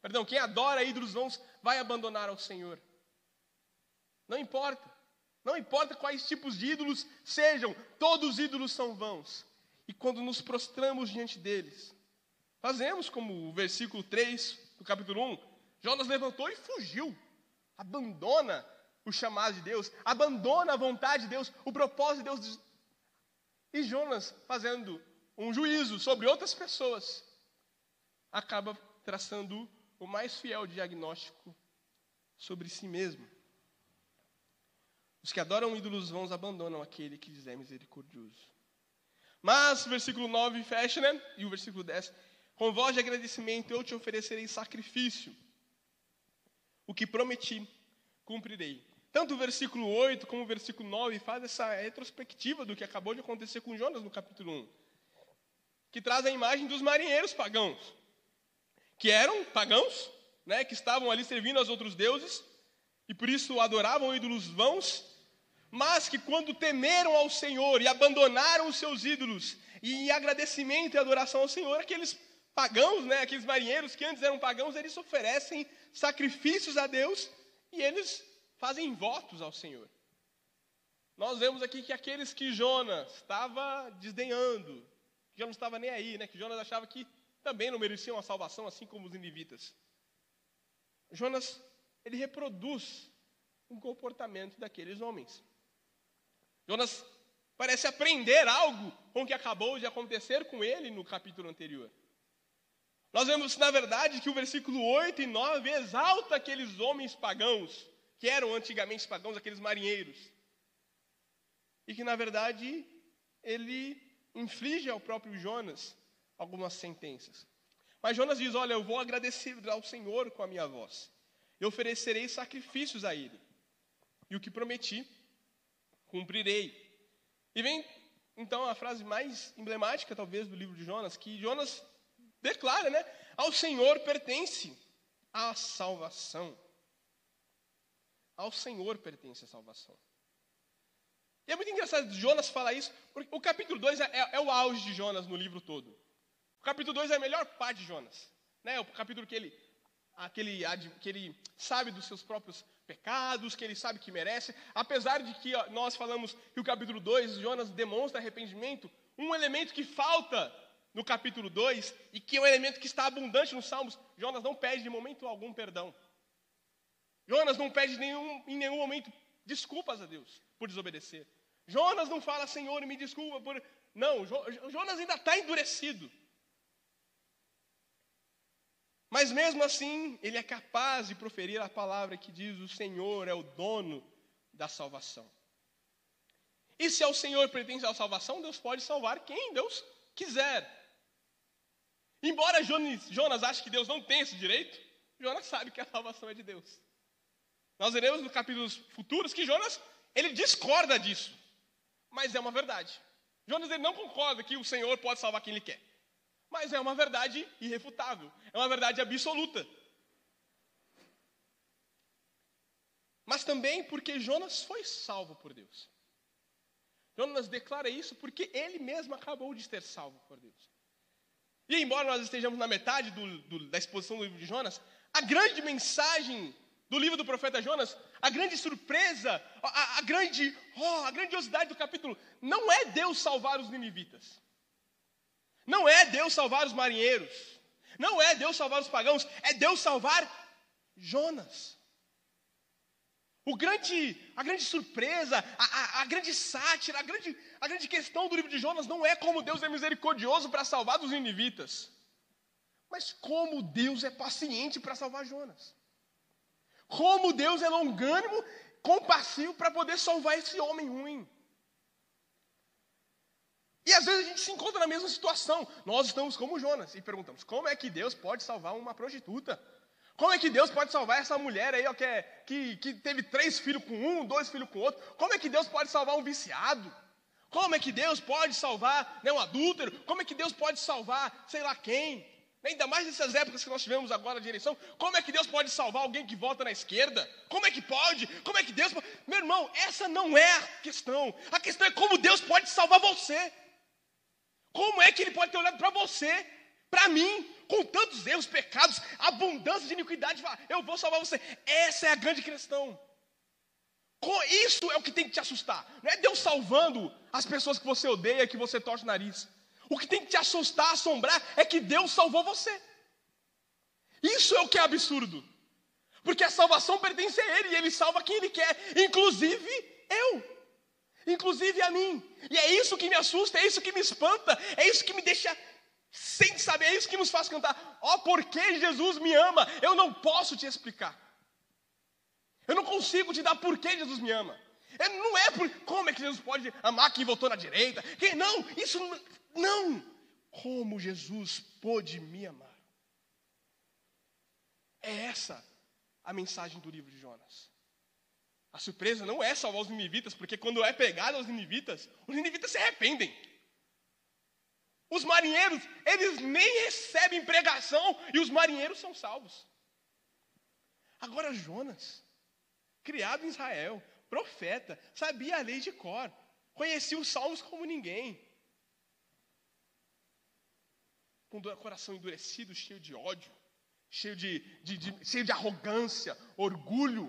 [SPEAKER 1] Perdão, quem adora ídolos vãos vai abandonar o Senhor. Não importa. Não importa quais tipos de ídolos sejam, todos os ídolos são vãos. E quando nos prostramos diante deles, fazemos como o versículo 3 do capítulo 1, Jonas levantou e fugiu. Abandona o chamado de Deus, abandona a vontade de Deus, o propósito de Deus. E Jonas, fazendo um juízo sobre outras pessoas, acaba traçando o mais fiel diagnóstico sobre si mesmo. Os que adoram ídolos vãos abandonam aquele que lhes é misericordioso. Mas, versículo 9 fecha, né? E o versículo 10. Com voz de agradecimento eu te oferecerei sacrifício. O que prometi, cumprirei. Tanto o versículo 8 como o versículo 9 faz essa retrospectiva do que acabou de acontecer com Jonas no capítulo 1. Que traz a imagem dos marinheiros pagãos. Que eram pagãos, né? Que estavam ali servindo aos outros deuses. E por isso adoravam ídolos vãos mas que quando temeram ao Senhor e abandonaram os seus ídolos, e em agradecimento e adoração ao Senhor, aqueles pagãos, né, aqueles marinheiros que antes eram pagãos, eles oferecem sacrifícios a Deus e eles fazem votos ao Senhor. Nós vemos aqui que aqueles que Jonas estava desdenhando, que Jonas não estava nem aí, né, que Jonas achava que também não mereciam a salvação, assim como os ninivitas. Jonas, ele reproduz um comportamento daqueles homens. Jonas parece aprender algo com o que acabou de acontecer com ele no capítulo anterior. Nós vemos, na verdade, que o versículo 8 e 9 exalta aqueles homens pagãos, que eram antigamente pagãos, aqueles marinheiros. E que, na verdade, ele inflige ao próprio Jonas algumas sentenças. Mas Jonas diz: Olha, eu vou agradecer ao Senhor com a minha voz, eu oferecerei sacrifícios a Ele, e o que prometi cumprirei. E vem então a frase mais emblemática, talvez, do livro de Jonas, que Jonas declara, né? Ao Senhor pertence a salvação. Ao Senhor pertence a salvação. E é muito engraçado Jonas falar isso, porque o capítulo 2 é, é, é, o auge de Jonas no livro todo. O capítulo 2 é a melhor parte de Jonas. Né? O capítulo que ele, aquele, que ele sabe dos seus próprios pecados, que ele sabe que merece. Apesar de que nós falamos que o capítulo 2, Jonas demonstra arrependimento, um elemento que falta no capítulo 2 e que é um elemento que está abundante nos Salmos, Jonas não pede de momento algum perdão. Jonas não pede nenhum, em nenhum momento desculpas a Deus por desobedecer. Jonas não fala, Senhor, me desculpa por. Não, Jonas ainda está endurecido. Mas mesmo assim, ele é capaz de proferir a palavra que diz: O Senhor é o dono da salvação. E se ao Senhor pertence a salvação, Deus pode salvar quem Deus quiser. Embora Jonas, Jonas ache que Deus não tem esse direito, Jonas sabe que a salvação é de Deus. Nós veremos nos capítulos futuros que Jonas ele discorda disso, mas é uma verdade. Jonas ele não concorda que o Senhor pode salvar quem ele quer. Mas é uma verdade irrefutável, é uma verdade absoluta. Mas também porque Jonas foi salvo por Deus. Jonas declara isso porque ele mesmo acabou de ser salvo por Deus. E embora nós estejamos na metade do, do, da exposição do livro de Jonas, a grande mensagem do livro do profeta Jonas, a grande surpresa, a, a grande, oh, a grandiosidade do capítulo, não é Deus salvar os ninivitas. Não é Deus salvar os marinheiros. Não é Deus salvar os pagãos. É Deus salvar Jonas. O grande, a grande surpresa, a, a, a, grande sátira, a grande, a grande questão do livro de Jonas não é como Deus é misericordioso para salvar os ninivitas, mas como Deus é paciente para salvar Jonas. Como Deus é longânimo, compassivo para poder salvar esse homem ruim. E às vezes a gente se encontra na mesma situação. Nós estamos como Jonas e perguntamos: como é que Deus pode salvar uma prostituta? Como é que Deus pode salvar essa mulher aí ó, que, é, que, que teve três filhos com um, dois filhos com outro? Como é que Deus pode salvar um viciado? Como é que Deus pode salvar né, um adúltero? Como é que Deus pode salvar sei lá quem? Ainda mais nessas épocas que nós tivemos agora de eleição, como é que Deus pode salvar alguém que vota na esquerda? Como é que pode? Como é que Deus pode? Meu irmão, essa não é a questão. A questão é como Deus pode salvar você. Como é que ele pode ter olhado para você, para mim, com tantos erros, pecados, abundância de iniquidade, eu vou salvar você? Essa é a grande questão. Isso é o que tem que te assustar. Não é Deus salvando as pessoas que você odeia, que você torce o nariz. O que tem que te assustar, assombrar, é que Deus salvou você. Isso é o que é absurdo. Porque a salvação pertence a Ele e Ele salva quem Ele quer, inclusive eu inclusive a mim. E é isso que me assusta, é isso que me espanta, é isso que me deixa sem saber, é isso que nos faz cantar. Ó, oh, porque Jesus me ama? Eu não posso te explicar. Eu não consigo te dar por que Jesus me ama. É, não é por como é que Jesus pode amar quem votou na direita. Quem não, isso não. Como Jesus pôde me amar. É essa a mensagem do livro de Jonas. A surpresa não é salvar os ninivitas, porque quando é pegado aos ninivitas, os ninivitas se arrependem. Os marinheiros, eles nem recebem pregação e os marinheiros são salvos. Agora Jonas, criado em Israel, profeta, sabia a lei de cor, conhecia os salmos como ninguém. Com o coração endurecido, cheio de ódio, cheio de, de, de, cheio de arrogância, orgulho,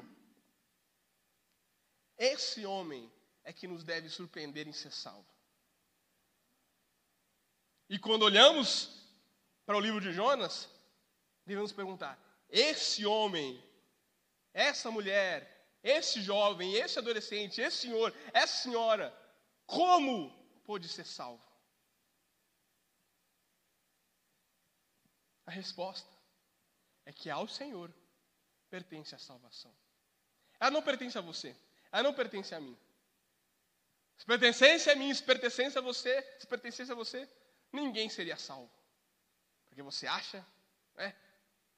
[SPEAKER 1] esse homem é que nos deve surpreender em ser salvo. E quando olhamos para o livro de Jonas, devemos perguntar: esse homem, essa mulher, esse jovem, esse adolescente, esse senhor, essa senhora, como pôde ser salvo? A resposta é que ao Senhor pertence a salvação. Ela não pertence a você. Ela não pertence a mim. Se pertencesse a mim, se pertencesse a você, se pertencesse a você, ninguém seria salvo. Porque você acha né,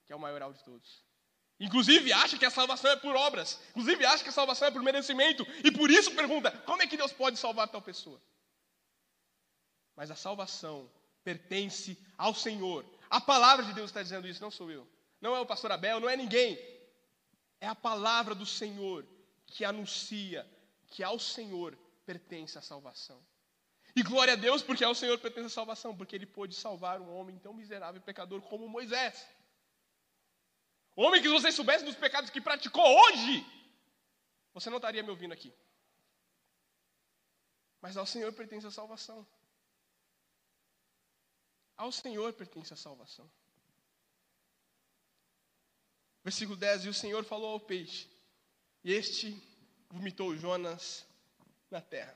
[SPEAKER 1] que é o maioral de todos. Inclusive acha que a salvação é por obras. Inclusive acha que a salvação é por merecimento. E por isso pergunta: como é que Deus pode salvar tal pessoa? Mas a salvação pertence ao Senhor. A palavra de Deus está dizendo isso, não sou eu. Não é o pastor Abel, não é ninguém. É a palavra do Senhor que anuncia que ao Senhor pertence a salvação. E glória a Deus, porque ao Senhor pertence a salvação, porque Ele pôde salvar um homem tão miserável e pecador como Moisés. Homem que, se você soubesse dos pecados que praticou hoje, você não estaria me ouvindo aqui. Mas ao Senhor pertence a salvação. Ao Senhor pertence a salvação. Versículo 10: E o Senhor falou ao peixe: e este vomitou Jonas na terra.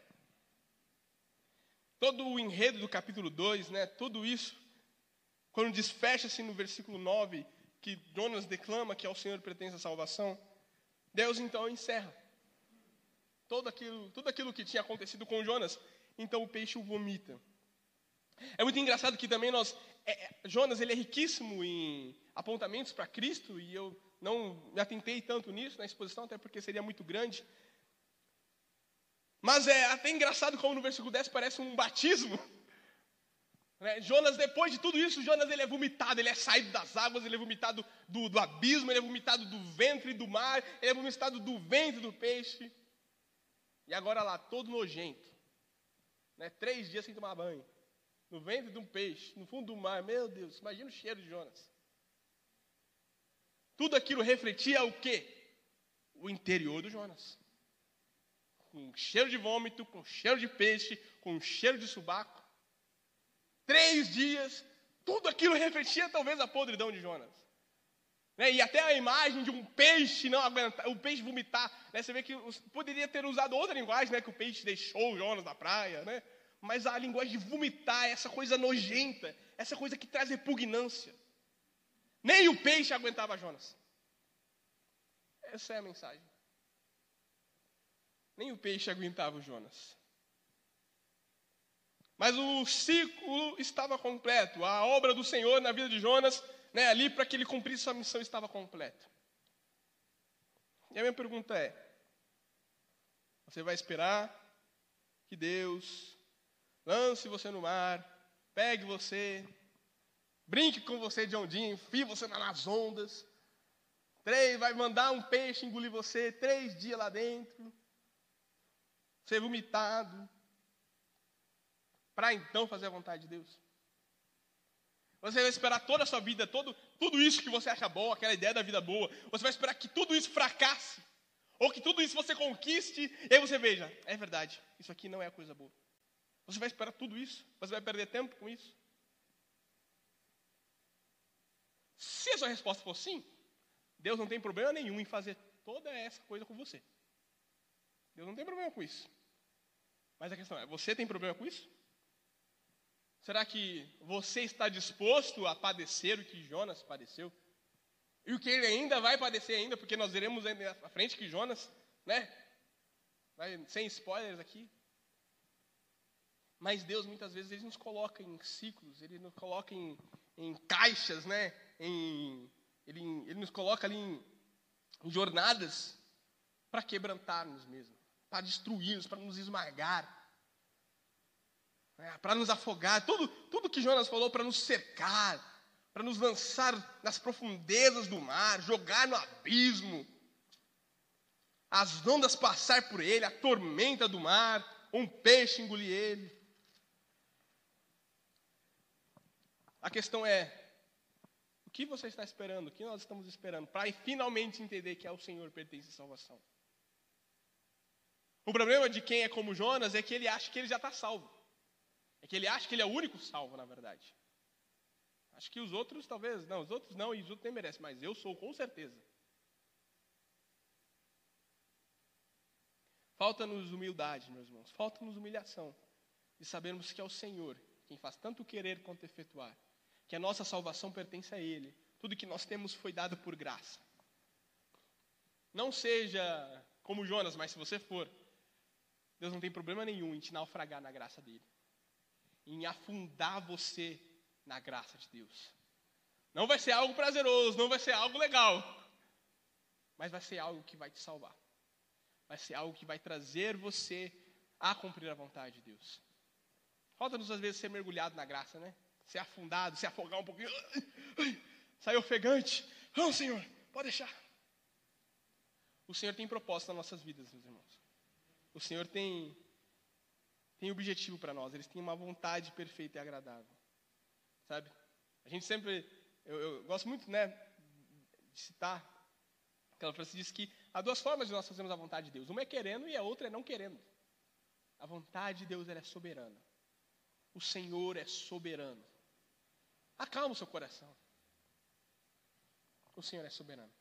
[SPEAKER 1] Todo o enredo do capítulo 2, né, tudo isso, quando desfecha-se no versículo 9, que Jonas declama que ao Senhor pertence a salvação, Deus então encerra todo aquilo, tudo aquilo que tinha acontecido com Jonas. Então o peixe o vomita. É muito engraçado que também nós. É, é Jonas ele é riquíssimo em apontamentos para Cristo, e eu não me atentei tanto nisso na exposição, até porque seria muito grande. Mas é até engraçado como no versículo 10 parece um batismo. Né? Jonas, depois de tudo isso, Jonas ele é vomitado, ele é saído das águas, ele é vomitado do, do abismo, ele é vomitado do ventre do mar, ele é vomitado do ventre do peixe. E agora lá, todo nojento. Né? Três dias sem tomar banho. No ventre de um peixe, no fundo do mar. Meu Deus, imagina o cheiro de Jonas. Tudo aquilo refletia o quê? O interior do Jonas. Com cheiro de vômito, com cheiro de peixe, com cheiro de subaco. Três dias, tudo aquilo refletia talvez a podridão de Jonas. Né? E até a imagem de um peixe não aguentar, o peixe vomitar. Né? Você vê que poderia ter usado outra linguagem, né? que o peixe deixou Jonas na praia. Né? Mas a linguagem de vomitar, essa coisa nojenta, essa coisa que traz repugnância. Nem o peixe aguentava Jonas. Essa é a mensagem. Nem o peixe aguentava o Jonas. Mas o ciclo estava completo. A obra do Senhor na vida de Jonas, né, ali para que ele cumprisse sua missão, estava completa. E a minha pergunta é: você vai esperar que Deus lance você no mar, pegue você, brinque com você de ondinha, enfie você nas ondas, três, vai mandar um peixe engolir você três dias lá dentro, ser vomitado, para então fazer a vontade de Deus. Você vai esperar toda a sua vida, todo, tudo isso que você acha bom, aquela ideia da vida boa, você vai esperar que tudo isso fracasse, ou que tudo isso você conquiste, e aí você veja, é verdade, isso aqui não é a coisa boa. Você vai esperar tudo isso? Você vai perder tempo com isso? Se a sua resposta for sim, Deus não tem problema nenhum em fazer toda essa coisa com você. Deus não tem problema com isso. Mas a questão é: você tem problema com isso? Será que você está disposto a padecer o que Jonas padeceu? E o que ele ainda vai padecer ainda, porque nós veremos à frente que Jonas, né? Vai, sem spoilers aqui. Mas Deus muitas vezes ele nos coloca em ciclos, ele nos coloca em, em caixas, né? Em, ele, ele nos coloca ali em, em jornadas para quebrantar-nos mesmo, para destruir-nos, para nos esmagar né, para nos afogar, tudo, tudo que Jonas falou para nos cercar, para nos lançar nas profundezas do mar, jogar no abismo, as ondas passar por ele, a tormenta do mar, um peixe engolir ele. A questão é: o que você está esperando? O que nós estamos esperando para finalmente entender que ao Senhor pertence a salvação? O problema de quem é como Jonas é que ele acha que ele já está salvo. É que ele acha que ele é o único salvo, na verdade. Acho que os outros talvez, não, os outros não, e os outros nem merecem, mas eu sou com certeza. Falta-nos humildade, meus irmãos, falta-nos humilhação de sabermos que é o Senhor quem faz tanto querer quanto efetuar, que a nossa salvação pertence a Ele, tudo que nós temos foi dado por graça. Não seja como Jonas, mas se você for, Deus não tem problema nenhum em te naufragar na graça dele em afundar você na graça de Deus. Não vai ser algo prazeroso, não vai ser algo legal, mas vai ser algo que vai te salvar. Vai ser algo que vai trazer você a cumprir a vontade de Deus. Falta-nos às vezes ser mergulhado na graça, né? Ser afundado, se afogar um pouquinho, sair ofegante. Não, Senhor, pode deixar. O Senhor tem propósito nas nossas vidas, meus irmãos. O Senhor tem têm objetivo para nós, eles têm uma vontade perfeita e agradável. Sabe? A gente sempre, eu, eu gosto muito, né, de citar aquela frase diz que há duas formas de nós fazermos a vontade de Deus. Uma é querendo e a outra é não querendo. A vontade de Deus é soberana. O Senhor é soberano. Acalma o seu coração. O Senhor é soberano.